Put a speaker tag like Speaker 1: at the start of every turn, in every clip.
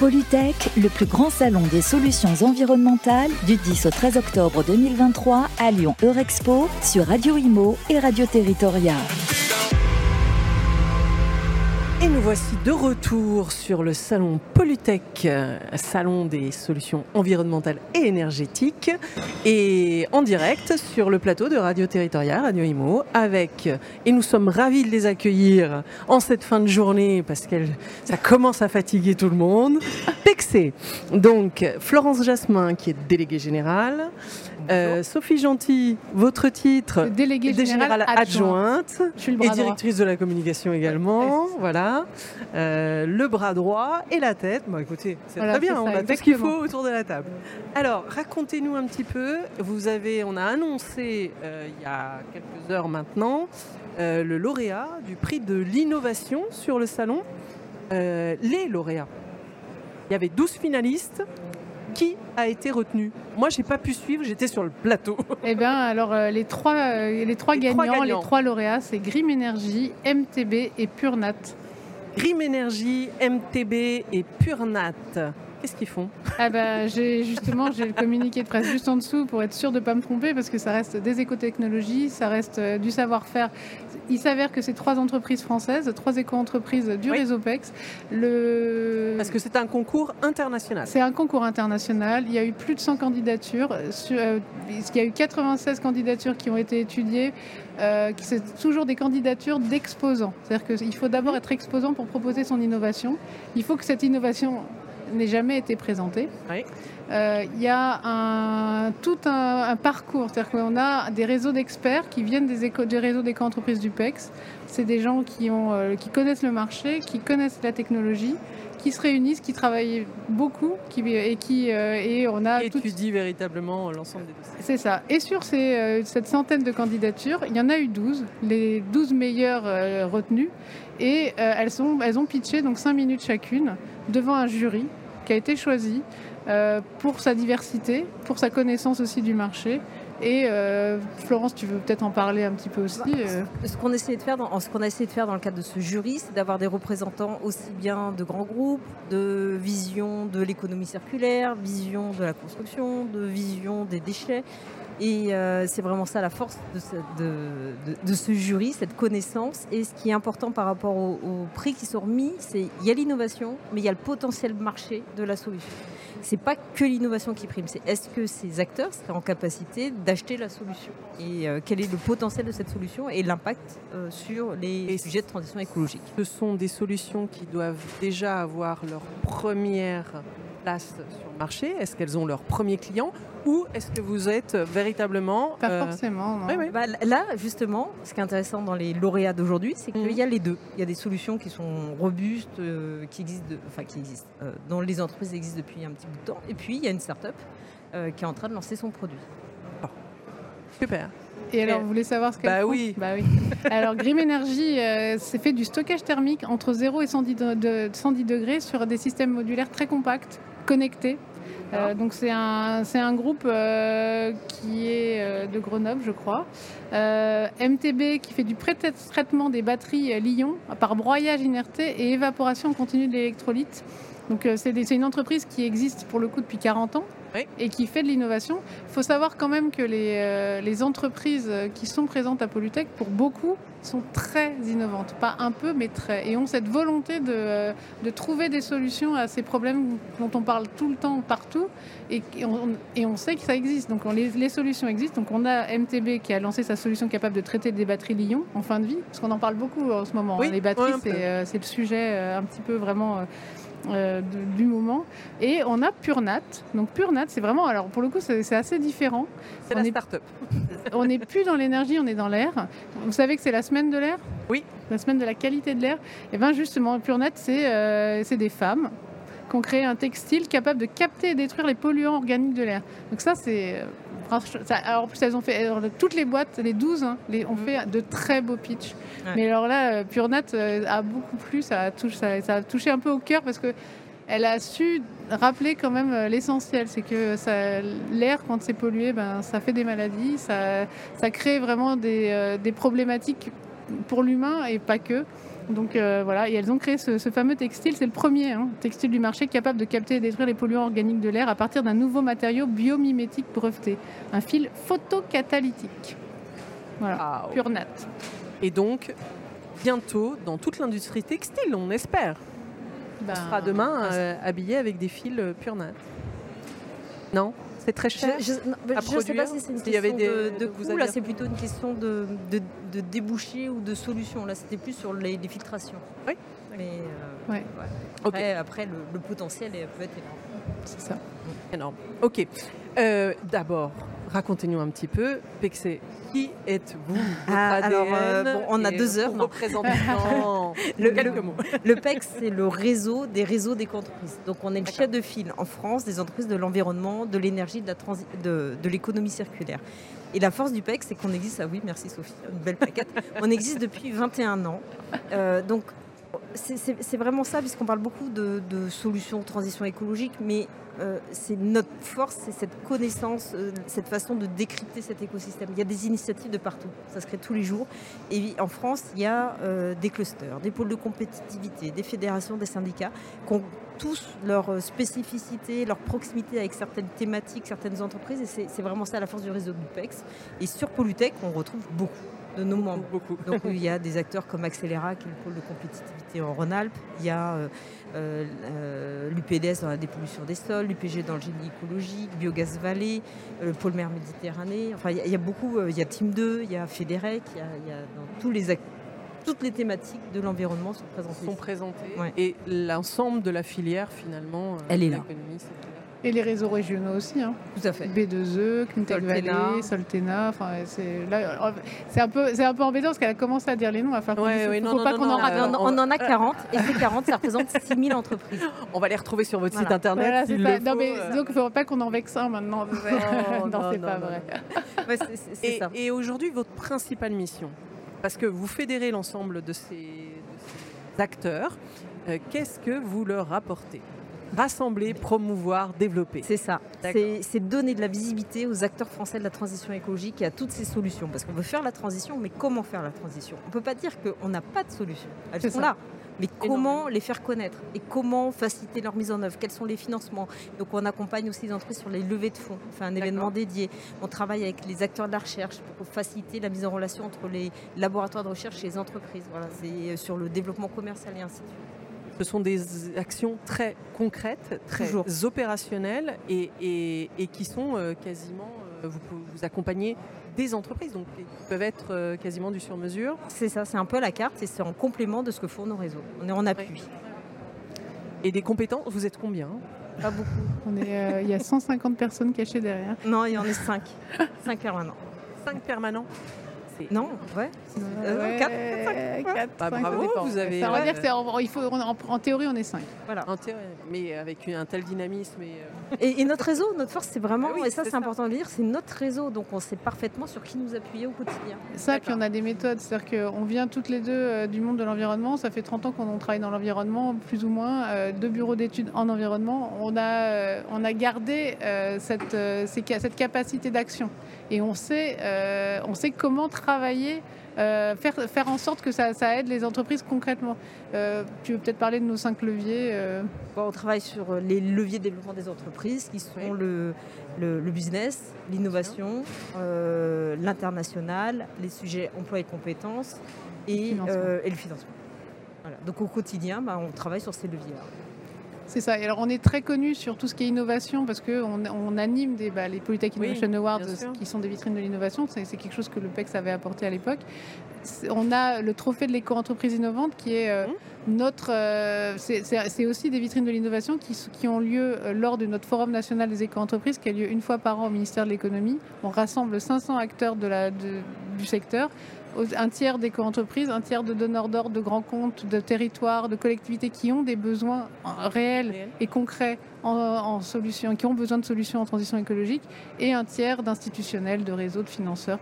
Speaker 1: Polytech, le plus grand salon des solutions environnementales du 10 au 13 octobre 2023 à Lyon Eurexpo sur Radio Imo et Radio Territoria.
Speaker 2: Et nous voici de retour sur le salon Polytech, salon des solutions environnementales et énergétiques, et en direct sur le plateau de Radio Territorial, Radio Imo, avec, et nous sommes ravis de les accueillir en cette fin de journée, parce que ça commence à fatiguer tout le monde, Pexé. Donc, Florence Jasmin, qui est déléguée générale, euh, Sophie Gentil, votre titre
Speaker 3: Déléguée générale,
Speaker 2: adjointe,
Speaker 3: adjointe.
Speaker 2: et directrice de la communication également. Voilà. Euh, le bras droit et la tête. Bon, écoutez, c'est
Speaker 3: Voilà,
Speaker 2: très bien, on a tout ce qu'il faut autour de la table. Alors, racontez-nous un petit peu. Vous avez, on a annoncé euh, il y a quelques heures maintenant euh, le lauréat du prix de l'innovation sur le salon. Les lauréats. Il y avait 12 finalistes. Qui a été retenu? Moi, j'ai pas pu suivre, j'étais sur le plateau.
Speaker 3: Eh bien, alors euh, les trois, euh, les trois,
Speaker 2: Les
Speaker 3: gagnants,
Speaker 2: trois gagnants.
Speaker 3: les trois lauréats, c'est Grim Energy, MTB et Purnat.
Speaker 2: Grim Energy, MTB et Purnat. Qu'est-ce qu'ils font?
Speaker 3: Ah bah, j'ai justement j'ai le communiqué de presse juste en dessous pour être sûr de ne pas me tromper parce que ça reste des écotechnologies, ça reste euh, du savoir-faire. Il s'avère que c'est trois entreprises françaises, trois éco-entreprises du
Speaker 2: Oui.
Speaker 3: réseau PEX. Le...
Speaker 2: Parce que c'est un concours international.
Speaker 3: C'est un concours international. Il y a eu plus de 100 candidatures. Sur- euh, il y a eu 96 candidatures qui ont été étudiées. Euh, c'est toujours des candidatures d'exposants. C'est-à-dire qu'il faut d'abord être exposant pour proposer son innovation. Il faut que cette innovation n'ait jamais été présentée.
Speaker 2: Oui.
Speaker 3: Euh, Il y a un, tout un, un parcours. C'est-à-dire qu'on a des réseaux d'experts qui viennent des, éco- des réseaux d'éco-entreprises du PEX. C'est des gens qui, ont, euh, qui connaissent le marché, qui connaissent la technologie, qui se réunissent, qui travaillent beaucoup qui, et qui euh, et on a
Speaker 2: Qui
Speaker 3: toute-
Speaker 2: étudie véritablement l'ensemble des dossiers.
Speaker 3: c'est ça. Et sur ces, euh, cette centaine de candidatures, il y en a eu 12, les 12 meilleures retenues. Et elles, sont, elles ont pitché donc 5 minutes chacune devant un jury qui a été choisi euh, pour sa diversité, pour sa connaissance aussi du marché. Et euh, Florence, tu veux peut-être en parler un petit peu aussi euh.
Speaker 4: Ce qu'on essaie de faire, dans, ce qu'on a essayé de faire dans le cadre de ce jury, c'est d'avoir des représentants aussi bien de grands groupes, de vision de l'économie circulaire, vision de la construction, de vision des déchets. Et euh, c'est vraiment ça la force de ce, de- de- de ce jury, cette connaissance. Et ce qui est important par rapport aux au prix qui sont remis, c'est il y a l'innovation, mais il y a le potentiel marché de la solution. C'est pas que l'innovation qui prime, c'est est-ce que ces acteurs seraient en capacité d'acheter la solution et euh, quel est le potentiel de cette solution et l'impact euh, sur les
Speaker 2: Et
Speaker 4: sujets de transition écologique?
Speaker 2: Ce sont des solutions qui doivent déjà avoir leur première place sur le marché? Est-ce qu'elles ont leur premier client ou est-ce que vous êtes véritablement
Speaker 3: Pas
Speaker 2: euh,
Speaker 3: forcément. non.
Speaker 2: oui, oui.
Speaker 4: Bah, là, justement, ce qui est intéressant dans les lauréats d'aujourd'hui, c'est qu'il
Speaker 2: Mhm.
Speaker 4: y a les deux. Il y a des solutions qui sont robustes, euh, qui existent, de- enfin qui existent, euh, dont les entreprises existent depuis un petit bout de temps. Et puis, il y a une start-up euh, qui est en train de lancer son produit.
Speaker 2: Super.
Speaker 3: Et alors, vous voulez savoir ce qu'elles
Speaker 2: Bah
Speaker 3: font
Speaker 2: oui.
Speaker 3: Bah oui. Alors, Grim Energy, euh, c'est fait du stockage thermique entre 0 et 110, de- de- 110 degrés sur des systèmes modulaires très compacts, connectés. Euh, donc c'est un, c'est un groupe euh, qui est euh, de Grenoble, je crois. MTB qui fait du pré-traitement des batteries Lyon par broyage inerté et évaporation continue de l'électrolyte. Donc euh, c'est une entreprise qui existe pour le coup depuis 40 ans
Speaker 2: Oui.
Speaker 3: et qui fait de l'innovation. Il faut savoir quand même que les, euh, les entreprises euh, qui sont présentes à Polytech, pour beaucoup, sont très innovantes. Pas un peu, mais très. Et ont cette volonté de, de trouver des solutions à ces problèmes dont on parle tout le temps, partout. Et, et on, et on sait que ça existe. Donc on- les, les solutions existent. Donc on a MTB qui a lancé sa solution capable de traiter des batteries Lyon en fin de vie. Parce qu'on en parle beaucoup en ce moment.
Speaker 2: Oui,
Speaker 3: hein. Les batteries,
Speaker 2: ouais,
Speaker 3: c'est le sujet un petit peu vraiment. Euh, euh, de- du moment. Et on a Purnat. Donc Purnat, c'est vraiment, alors pour le coup, c'est assez différent.
Speaker 2: C'est la start-up.
Speaker 3: On n'est plus dans l'énergie, on est dans l'air. Vous savez que c'est la semaine de l'air
Speaker 2: Oui.
Speaker 3: La semaine de la qualité de l'air. Et bien justement, Purnat, c'est euh, c'est des femmes qui ont créé un textile capable de capter et détruire les polluants organiques de l'air. Donc ça, c'est... ça- alors en plus, elles ont fait alors, toutes les boîtes, les 12, hein, les, ont
Speaker 2: Mhm.
Speaker 3: fait de très beaux pitchs.
Speaker 4: Ouais.
Speaker 3: Mais alors là, euh, Purnat euh, a beaucoup plu, ça a, touché, ça, ça a touché un peu au cœur parce que elle a su rappeler quand même euh, l'essentiel, c'est que l'air, quand c'est pollué, ben, ça fait des maladies, ça, ça crée vraiment des, euh, des problématiques pour l'humain et pas que. Donc euh, voilà, et elles ont créé ce, ce fameux textile, c'est le premier hein, textile du marché capable de capter et détruire les polluants organiques de l'air à partir d'un nouveau matériau biomimétique breveté, un fil photocatalytique. Voilà,
Speaker 2: Waouh.
Speaker 3: pure nat.
Speaker 2: Et donc, bientôt, dans toute l'industrie textile, on espère,
Speaker 3: Ben,
Speaker 2: on sera demain euh, habillé avec des fils euh, pure nat. Non? C'est très cher
Speaker 4: je- je sais pas si c'est une
Speaker 2: S'il y avait
Speaker 4: question
Speaker 2: des-
Speaker 4: de, de
Speaker 2: vous
Speaker 4: coût, là c'est plutôt une question de, de, de débouché ou de solution. Là c'était plus sur les, les filtrations.
Speaker 2: Oui.
Speaker 4: Mais euh,
Speaker 3: Ouais.
Speaker 4: Après, après, le, le potentiel peut être énorme.
Speaker 3: c'est ça.
Speaker 2: Énorme. Ok. Euh, D'abord, racontez-nous un petit peu, Pexé, qui êtes-vous
Speaker 4: Ah, alors, euh, bon, on a deux heures, non. Le- le-
Speaker 2: mots.
Speaker 4: Le PEC, c'est le réseau des réseaux d'éco-entreprises. Donc, on est le chef de file en France des entreprises de l'environnement, de l'énergie, de l'économie circulaire. Et la force du PEC, c'est qu'on existe. Ah oui, merci Sophie, une belle plaquette. on existe depuis 21 ans. Euh, donc, c'est- vraiment ça, puisqu'on parle beaucoup de, de solutions transition écologique, mais euh, c'est notre force, c'est cette connaissance, euh, cette façon de décrypter cet écosystème. Il y a des initiatives de partout, ça se crée tous les jours. Et en France, il y a euh, des clusters, des pôles de compétitivité, des fédérations, des syndicats qui ont tous leur spécificité, leur proximité avec certaines thématiques, certaines entreprises. Et c'est vraiment ça la force du réseau GUPEX. Et sur Polytech, on retrouve beaucoup de nos membres.
Speaker 2: Beaucoup.
Speaker 4: Donc il y a des acteurs comme Accélera, qui est le pôle de compétitivité en Rhône-Alpes. Il y a euh, euh, l'UPDS dans la dépollution des sols, l'UPG dans le génie écologique, Biogaz Vallée, euh, le pôle mer Méditerranée. Enfin, il y a- il y, a beaucoup. euh, Il y a Team 2, il y a Fédérec, il y a, il y a dans tous les toutes les thématiques de l'environnement sont présentées.
Speaker 2: sont présentés
Speaker 4: Ouais.
Speaker 2: et l'ensemble de la filière finalement
Speaker 4: Elle est là.
Speaker 3: Et les réseaux régionaux aussi. Hein.
Speaker 4: Tout à fait.
Speaker 3: B2E, Cleantech
Speaker 4: Soltena.
Speaker 3: Valley, Soltena. Enfin, c'est là, c'est un peu, c'est un peu embêtant parce qu'elle a commencé à dire les noms. Il
Speaker 2: Ouais, ouais,
Speaker 3: faut
Speaker 2: non,
Speaker 3: pas qu'on en rate.
Speaker 4: on, en a 40 et ces 40, ça représente 6000 entreprises.
Speaker 2: On va les retrouver sur votre site internet.
Speaker 3: Voilà, Non,
Speaker 2: faut,
Speaker 3: mais
Speaker 2: euh.
Speaker 3: donc il ne faudrait pas qu'on en vexe un maintenant. non,
Speaker 2: non,
Speaker 3: c'est pas
Speaker 2: non,
Speaker 3: vrai.
Speaker 4: Ouais,
Speaker 2: Et,
Speaker 4: ça.
Speaker 2: et aujourd'hui, votre principale mission, parce que vous fédérez l'ensemble de ces, de ces acteurs, euh, qu'est-ce que vous leur apportez? Rassembler, promouvoir, développer.
Speaker 4: C'est ça. C'est donner de la visibilité aux acteurs français de la transition écologique et à toutes ces solutions. Parce qu'on veut faire la transition, mais comment faire la transition? On ne peut pas dire qu'on n'a pas de solution. Elles sont
Speaker 3: ça.
Speaker 4: là. Mais comment les faire connaître? Et comment faciliter leur mise en œuvre? Quels sont les financements? Donc on accompagne aussi les entreprises sur les levées de fonds. On fait un événement dédié. On travaille avec les acteurs de la recherche pour faciliter la mise en relation entre les laboratoires de recherche et les entreprises. Voilà, c'est euh, sur le développement commercial et ainsi de suite.
Speaker 2: Ce sont des actions très concrètes, très
Speaker 4: Toujours.
Speaker 2: opérationnelles et, et- et qui sont euh, quasiment, euh, vous, pouvez- vous accompagnez des entreprises, donc qui peuvent être euh, quasiment du sur-mesure.
Speaker 4: C'est ça, c'est un peu la carte et c'est en complément de ce que font nos réseaux. On est en appui.
Speaker 2: Et des compétences, vous êtes combien?
Speaker 4: Pas beaucoup.
Speaker 3: On est, euh, Il y a 150 personnes cachées derrière.
Speaker 4: Non, il y en a 5. 5 permanents.
Speaker 2: Cinq permanents C'est
Speaker 4: Non, ouais. Euh,
Speaker 3: Ouais,
Speaker 4: quatre,
Speaker 3: quatre,
Speaker 2: Bah, bravo, vous avez-
Speaker 3: Ça, on va
Speaker 2: ouais.
Speaker 3: dire que en, il faut, en, en théorie, on est 5.
Speaker 4: Voilà.
Speaker 2: Intérêt, mais avec un tel dynamisme. Et, euh,
Speaker 4: Et, et notre réseau, notre force, c'est vraiment,
Speaker 2: Ah oui,
Speaker 4: et ça
Speaker 2: c'est
Speaker 4: important de le dire, c'est notre réseau. Donc on sait parfaitement sur qui nous appuyer au quotidien.
Speaker 3: Ça, puis on a des méthodes. C'est-à-dire qu'on vient toutes les deux euh, du monde de l'environnement. Ça fait 30 ans qu'on travaille dans l'environnement, plus ou moins. euh, deux bureaux d'études en environnement. On a, euh, on a gardé euh, cette, euh, cette capacité d'action. Et on sait, euh, on sait comment travailler. euh, faire, faire en sorte que ça, ça aide les entreprises concrètement. Euh, tu veux peut-être parler de nos cinq leviers
Speaker 4: Bon, on travaille sur les leviers de développement des entreprises qui sont
Speaker 2: Oui.
Speaker 4: le, le- le business, l'innovation, l'international, les sujets emploi et compétences et, et le financement. Voilà. Donc au quotidien, bah, on travaille sur ces leviers-là.
Speaker 3: C'est ça. Et alors, on est très connu sur tout ce qui est innovation parce qu'on on anime des, bah, les Polytech
Speaker 2: Oui,
Speaker 3: Innovation Awards, qui sont des vitrines de l'innovation. C'est c'est quelque chose que le PEX avait apporté à l'époque. C'est- On a le trophée de l'éco-entreprise innovante qui est euh,
Speaker 2: Mmh.
Speaker 3: notre. euh, c'est- aussi des vitrines de l'innovation qui, ont lieu euh, lors de notre Forum national des éco-entreprises qui a lieu une fois par an au ministère de l'économie. On rassemble 500 acteurs de la, de- du secteur un tiers d'éco-entreprises, un tiers de donneurs d'ordre, de grands comptes, de territoires, de collectivités qui ont des besoins réels
Speaker 2: Réel.
Speaker 3: et concrets en, en solutions, qui ont besoin de solutions en transition écologique, et un tiers d'institutionnels, de réseaux, de financeurs.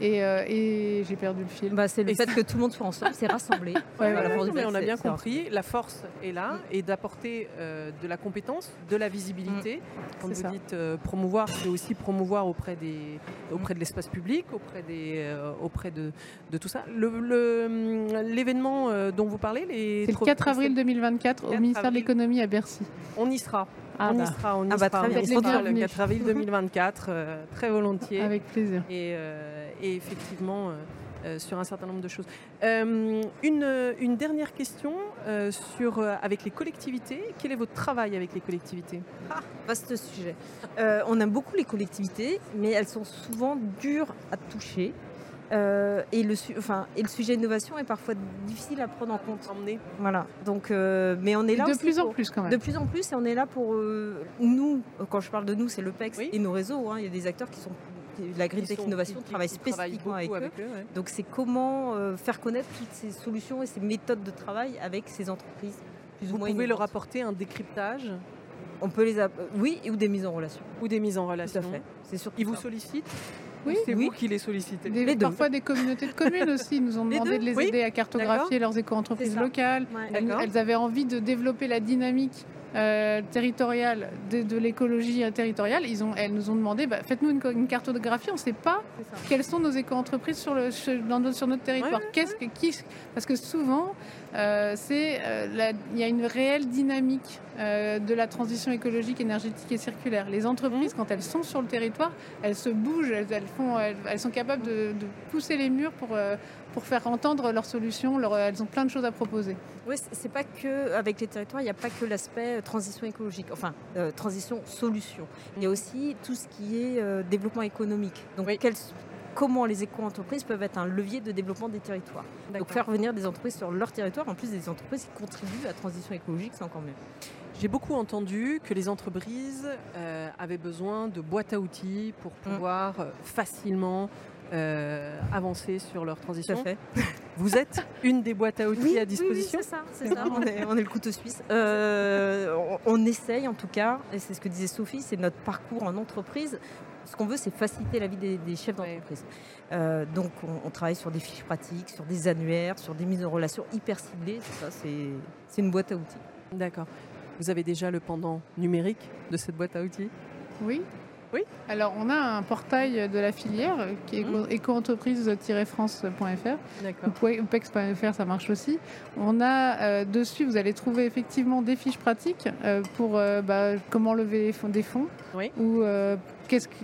Speaker 3: Et, euh, et j'ai perdu le fil.
Speaker 4: Bah, c'est le
Speaker 2: Et
Speaker 4: fait que tout le monde soit ensemble, c'est rassemblé.
Speaker 2: Ouais,
Speaker 4: Voilà,
Speaker 2: ouais,
Speaker 4: pour
Speaker 2: mais
Speaker 4: dire
Speaker 2: on a bien compris, la force est là et d'apporter euh, de la compétence, de la visibilité. Quand
Speaker 3: C'est
Speaker 2: vous
Speaker 3: ça.
Speaker 2: dites euh, promouvoir, c'est aussi promouvoir auprès, des, auprès de l'espace public, auprès, des, euh, auprès de, de tout ça. Le- le, hum, L'événement euh, dont vous parlez, les
Speaker 3: C'est le
Speaker 2: trop-
Speaker 3: 4 avril 2024 au
Speaker 2: 4
Speaker 3: ministère de l'économie à Bercy.
Speaker 2: on y sera.
Speaker 3: Ah
Speaker 2: on y
Speaker 3: bah,
Speaker 2: sera, on y
Speaker 4: Ah bah,
Speaker 2: sera.
Speaker 4: très bien.
Speaker 2: On sera le
Speaker 3: bienvenus.
Speaker 2: 4 avril 2024, euh, très volontiers.
Speaker 3: avec plaisir.
Speaker 2: et, euh, et effectivement euh, euh, sur un certain nombre de choses. Euh, une, une dernière question euh, sur, euh, avec les collectivités. Quel est votre travail avec les collectivités?
Speaker 4: Vaste sujet. Euh, on aime beaucoup les collectivités, mais elles sont souvent dures à toucher. Euh, et, le su- enfin, et le sujet innovation est parfois difficile à prendre en compte.
Speaker 2: Emmener
Speaker 4: Voilà. Donc, euh, mais on est là
Speaker 3: de plus en plus quand même.
Speaker 4: De plus en plus, et on est là pour euh, nous. Quand je parle de nous, c'est le PEX
Speaker 2: Oui.
Speaker 4: et nos réseaux. hein. Il y a des acteurs qui sont la Green
Speaker 2: qui
Speaker 4: Tech Innovation travaille spécifiquement avec eux.
Speaker 2: avec eux, ouais.
Speaker 4: Donc c'est comment euh, faire connaître toutes ces solutions et ces méthodes de travail avec ces entreprises. Plus
Speaker 2: Vous
Speaker 4: ou moins
Speaker 2: pouvez leur apporter un décryptage
Speaker 4: On peut les euh, oui ou des mises en relation.
Speaker 2: ou des mises en
Speaker 4: Tout à
Speaker 2: relation.
Speaker 4: fait. C'est surtout
Speaker 2: Ils vous sollicitent
Speaker 3: Oui.
Speaker 2: ou c'est
Speaker 4: Oui.
Speaker 2: vous qui les sollicitez
Speaker 3: Des-
Speaker 4: Les deux.
Speaker 3: parfois des communautés de communes aussi nous ont demandé de les
Speaker 2: oui.
Speaker 3: aider à cartographier leurs éco-entreprises locales.
Speaker 4: Ouais.
Speaker 3: Elles avaient envie de développer la dynamique euh, territoriale de, de l'écologie territoriale. Ils ont, elles nous ont demandé, bah, faites-nous une, cartographie. On ne sait pas quelles sont nos éco-entreprises sur, le, che- dans notre- sur notre territoire.
Speaker 2: Ouais, ouais,
Speaker 3: Qu'est-ce que, qui, parce que souvent, euh, c'est, euh, il y a une réelle dynamique euh, de la transition écologique, énergétique et circulaire. Les entreprises, quand elles sont sur le territoire, elles se bougent, elles, elles font, elles, elles sont capables de, de pousser les murs pour, pour faire entendre leurs solutions. Elles ont plein de choses à proposer.
Speaker 4: Oui, c'est- pas que avec les territoires, il n'y a pas que l'aspect euh, transition écologique, enfin euh, transition solution. Il y a aussi tout ce qui est euh, développement économique. Donc
Speaker 2: Oui.
Speaker 4: quels- comment les éco-entreprises peuvent être un levier de développement des territoires. Donc faire venir des entreprises sur leur territoire, en plus des entreprises qui contribuent à la transition écologique, c'est encore mieux.
Speaker 2: J'ai beaucoup entendu que les entreprises euh, avaient besoin de boîtes à outils pour
Speaker 4: Mm.
Speaker 2: pouvoir facilement euh, avancer sur leur
Speaker 4: Tout à
Speaker 2: transition.
Speaker 4: fait.
Speaker 2: Vous êtes une des boîtes à outils à disposition
Speaker 4: c'est ça, c'est ça. On est, on est le couteau suisse. Euh, on, on essaye en tout cas, et c'est ce que disait Sophie, c'est notre parcours en entreprise. Ce qu'on veut, c'est faciliter la vie des, des chefs d'entreprise. Euh, donc, on, on travaille sur des fiches pratiques, sur des annuaires, sur des mises en relation hyper ciblées. Ça, c'est c'est une boîte à outils.
Speaker 2: D'accord. Vous avez déjà le pendant numérique de cette boîte à outils?
Speaker 3: Oui.
Speaker 2: Oui.
Speaker 3: Alors, on a un portail de la filière qui est
Speaker 2: Mhm.
Speaker 3: éco-entreprise-france.fr.
Speaker 2: D'accord.
Speaker 3: Ou pex.fr, ça marche aussi. On a euh, dessus, vous allez trouver effectivement des fiches pratiques euh, pour euh, bah, comment lever des fonds
Speaker 2: Oui.
Speaker 3: ou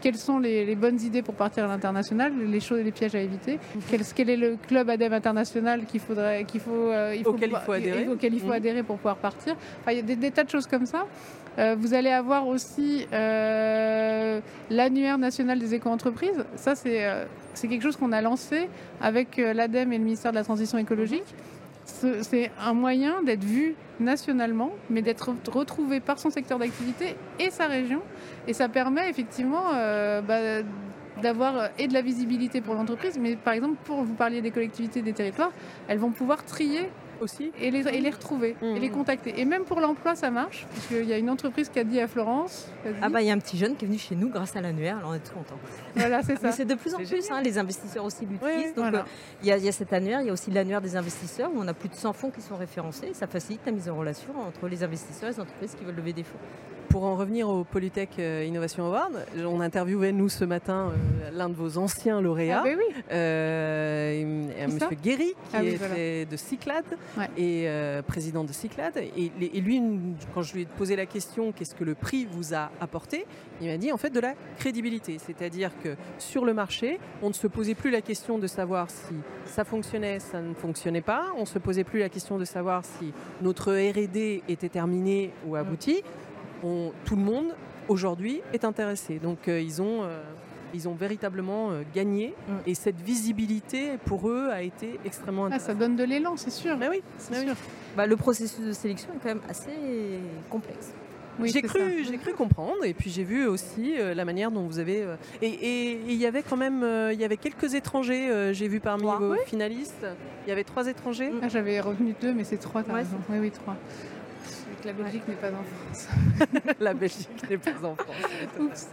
Speaker 3: quelles sont les, les bonnes idées pour partir à l'international, les choses, les pièges à éviter. Quel, quel est le club ADEME international qu'il faudrait, qu'il faut, euh, il faut
Speaker 2: Auquel il faut adhérer.
Speaker 3: auquel il faut
Speaker 2: Mhm.
Speaker 3: adhérer pour pouvoir partir. Enfin, il y a des, des tas de choses comme ça. Euh, vous allez avoir aussi euh, l'annuaire national des éco-entreprises. Ça, c'est euh, quelque chose qu'on a lancé avec l'ADEME et le ministère de la Transition écologique. C'est un moyen d'être vu nationalement, mais d'être retrouvé par son secteur d'activité et sa région. Et ça permet effectivement euh, bah, d'avoir euh, et de la visibilité pour l'entreprise, mais par exemple, pour vous parliez des collectivités, des territoires, elles vont pouvoir trier
Speaker 2: Aussi
Speaker 3: et les, et les retrouver et les contacter. Et même pour l'emploi, ça marche, puisqu'il y a une entreprise qui a dit à Florence.
Speaker 4: Ah bah il y a un petit jeune qui est venu chez nous grâce à l'annuaire, alors on est tout content.
Speaker 3: voilà, c'est ça.
Speaker 4: Mais c'est de plus en plus, hein, les investisseurs aussi l'utilisent.
Speaker 2: Oui,
Speaker 4: Donc
Speaker 3: voilà.
Speaker 4: euh, il y, a- il y a cet annuaire, il y a aussi l'annuaire des investisseurs où on a plus de 100 fonds qui sont référencés. Ça facilite la mise en relation entre les investisseurs et les entreprises qui veulent lever des fonds.
Speaker 2: Pour en revenir au Polytech euh, Innovation Award, on interviewait nous ce matin euh, l'un de vos anciens lauréats,
Speaker 3: Ah, ben oui.
Speaker 2: euh, Monsieur Guéry, qui
Speaker 3: Ah oui,
Speaker 2: était de Cyclade
Speaker 3: Ouais.
Speaker 2: et euh, président de Cyclade. Et, lui, quand je lui ai posé la question, qu'est-ce que le prix vous a apporté Il m'a dit en fait de la crédibilité, c'est-à-dire que sur le marché, on ne se posait plus la question de savoir si ça fonctionnait, ça ne fonctionnait pas. On se posait plus la question de savoir si notre R&D était terminé ou abouti. On- tout le monde aujourd'hui est intéressé. Donc euh, ils ont euh, ils ont véritablement euh, gagné
Speaker 4: Mm.
Speaker 2: et cette visibilité pour eux a été extrêmement
Speaker 3: Ah,
Speaker 2: intéressante.
Speaker 3: ça donne de l'élan, c'est sûr.
Speaker 2: Mais oui,
Speaker 3: C'est sûr.
Speaker 4: Bah, le processus de sélection est quand même assez complexe.
Speaker 3: Oui,
Speaker 2: j'ai cru, j'ai cru comprendre, et puis j'ai vu aussi euh, la manière dont vous avez. euh, et et- et il y avait quand même, euh, il y avait quelques étrangers. euh, j'ai vu parmi
Speaker 4: Trois.
Speaker 2: vos finalistes, il y avait trois étrangers.
Speaker 3: Ah, J'avais revenu deux, mais c'est trois,
Speaker 4: Ouais,
Speaker 3: raison. Oui, oui, trois. La Belgique n'est pas en France.
Speaker 2: la Belgique n'est pas en France.
Speaker 3: Oups.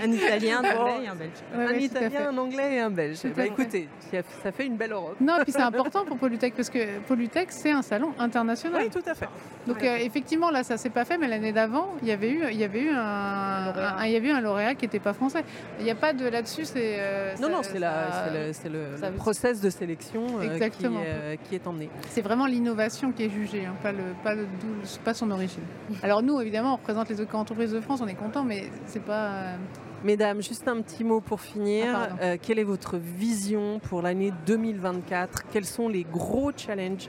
Speaker 4: Un Italien, un Anglais et un Belge.
Speaker 3: Ouais,
Speaker 2: un
Speaker 3: ouais.
Speaker 2: Italien, un Anglais et un Belge. Bah, écoutez, ça fait une belle Europe.
Speaker 3: Non, et puis c'est important pour Polytech parce que Polytech, c'est un salon international.
Speaker 2: Oui, tout à fait.
Speaker 3: Donc euh, effectivement, là, ça s'est pas fait, mais l'année d'avant, il y avait eu, il y avait eu un, un- il y avait eu un lauréat qui n'était pas français. Il n'y a pas de là-dessus, c'est. euh,
Speaker 2: Non,
Speaker 3: ça-
Speaker 2: non, c'est la-
Speaker 3: ça-
Speaker 2: c'est le, le- process de sélection euh, qui, euh, est emmené.
Speaker 3: C'est vraiment l'innovation qui est jugée, hein, pas, le, pas, le, pas son origine. Alors nous, évidemment, on représente les entreprises de France, on est content, mais c'est pas. euh,
Speaker 2: Mesdames, juste un petit mot pour finir.
Speaker 3: Ah.
Speaker 2: Euh, quelle est votre vision pour l'année 2024 Quels sont les gros challenges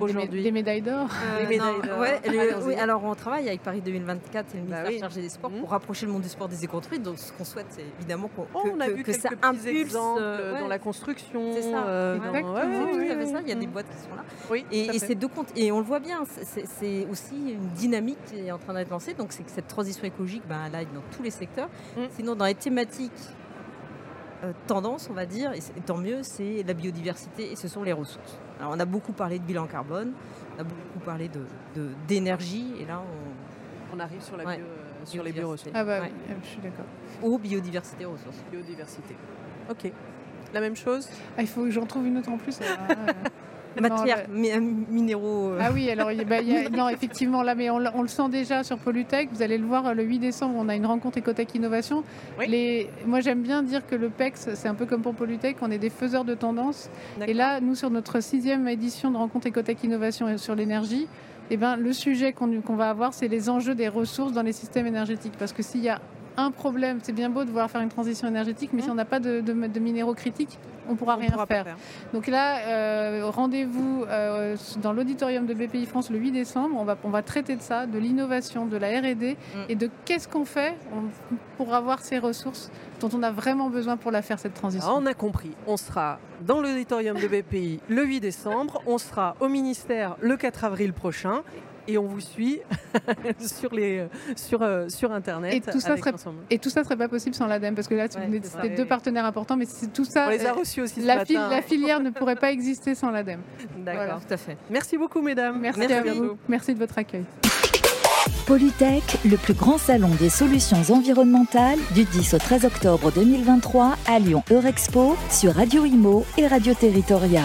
Speaker 2: Aujourd'hui.
Speaker 3: des médailles d'or.
Speaker 4: Euh,
Speaker 2: Les médailles d'or.
Speaker 4: ouais, le-
Speaker 2: Allons-y.
Speaker 4: oui, alors on travaille avec Paris 2024 et le
Speaker 2: Bah
Speaker 4: ministère
Speaker 2: oui.
Speaker 4: chargé des Sports
Speaker 2: Mhm.
Speaker 4: pour rapprocher le monde du sport des éco-entreprises. Donc ce qu'on souhaite, c'est évidemment qu'on,
Speaker 2: Oh,
Speaker 4: que,
Speaker 2: on a
Speaker 4: que-
Speaker 2: vu
Speaker 4: que ça impulse
Speaker 2: exemples
Speaker 4: euh,
Speaker 2: dans la construction.
Speaker 4: C'est ça.
Speaker 2: euh, dans-
Speaker 3: Exactement.
Speaker 2: ouais,
Speaker 4: Oui,
Speaker 2: ouais,
Speaker 4: oui,
Speaker 2: ouais,
Speaker 4: il y avait
Speaker 2: ouais.
Speaker 4: ça, il y a des
Speaker 2: Mm.
Speaker 4: boîtes qui sont là.
Speaker 2: Oui,
Speaker 4: Et,
Speaker 2: tout à
Speaker 4: et
Speaker 2: fait.
Speaker 4: ces deux comptes, et on le voit bien, c'est- c'est c'est aussi une dynamique qui est en train d'être lancée. Donc c'est que cette transition écologique, ben, elle aille dans tous les secteurs.
Speaker 2: Mm.
Speaker 4: Sinon, dans les thématiques euh, tendance, on va dire, et, tant mieux, c'est la biodiversité et ce sont les ressources. Alors on a beaucoup parlé de bilan carbone, on a beaucoup parlé de- de- d'énergie, et là on
Speaker 2: On arrive sur, la
Speaker 4: Ouais.
Speaker 2: bio- euh, sur les bioressources.
Speaker 3: Ah bah
Speaker 4: Ouais.
Speaker 3: oui, je suis d'accord.
Speaker 4: aux biodiversité ressources.
Speaker 2: Biodiversité. Ok. La même chose?
Speaker 3: Ah, il faut que j'en trouve une autre en plus.
Speaker 4: Matières, minéraux. euh,
Speaker 3: Ah oui, alors bah, il y a- non, effectivement, là, mais on, le- on le sent déjà sur Polytech. Vous allez le voir le 8 décembre, on a une rencontre Ecotech Innovation.
Speaker 2: Oui.
Speaker 3: Les, moi, j'aime bien dire que le PEX, c'est un peu comme pour Polytech, on est des faiseurs de tendances. Et là, nous, sur notre sixième édition de rencontre Ecotech Innovation sur l'énergie, eh ben, le sujet qu'on qu'on va avoir, c'est les enjeux des ressources dans les systèmes énergétiques. Parce que s'il y a un problème, c'est bien beau de vouloir faire une transition énergétique, mais si
Speaker 2: Mhm.
Speaker 3: on n'a pas de, de- de minéraux critiques, on ne pourra
Speaker 2: On
Speaker 3: rien
Speaker 2: pourra
Speaker 3: faire. Donc là, euh, rendez-vous euh, dans l'auditorium de BPI France le 8 décembre. On va, on va traiter de ça, de l'innovation, de la R&D et de qu'est-ce qu'on fait pour avoir ces ressources dont on a vraiment besoin pour la faire cette transition.
Speaker 2: Ah, on a compris. On sera dans l'auditorium de BPI le 8 décembre. On sera au ministère le 4 avril prochain. Et on vous suit sur, les, sur, euh, sur Internet.
Speaker 3: Et tout ça
Speaker 2: avec
Speaker 3: serait-. Et tout ça serait pas possible sans l'ADEME, parce que là,
Speaker 4: Ouais,
Speaker 3: c'est deux partenaires importants, mais c'est tout ça.
Speaker 2: On les a
Speaker 3: euh,
Speaker 2: reçus aussi ce
Speaker 3: la, fil-
Speaker 2: matin.
Speaker 3: la filière ne pourrait pas exister sans l'ADEME.
Speaker 2: D'accord.
Speaker 3: Voilà.
Speaker 4: Tout à fait.
Speaker 2: Merci beaucoup, mesdames.
Speaker 3: Merci, À
Speaker 2: bientôt.
Speaker 3: vous. Merci de votre accueil.
Speaker 1: Polytech, le plus grand salon des solutions environnementales du 10 au 13 octobre 2023 à Lyon Eurexpo sur Radio Imo et Radio Territoria.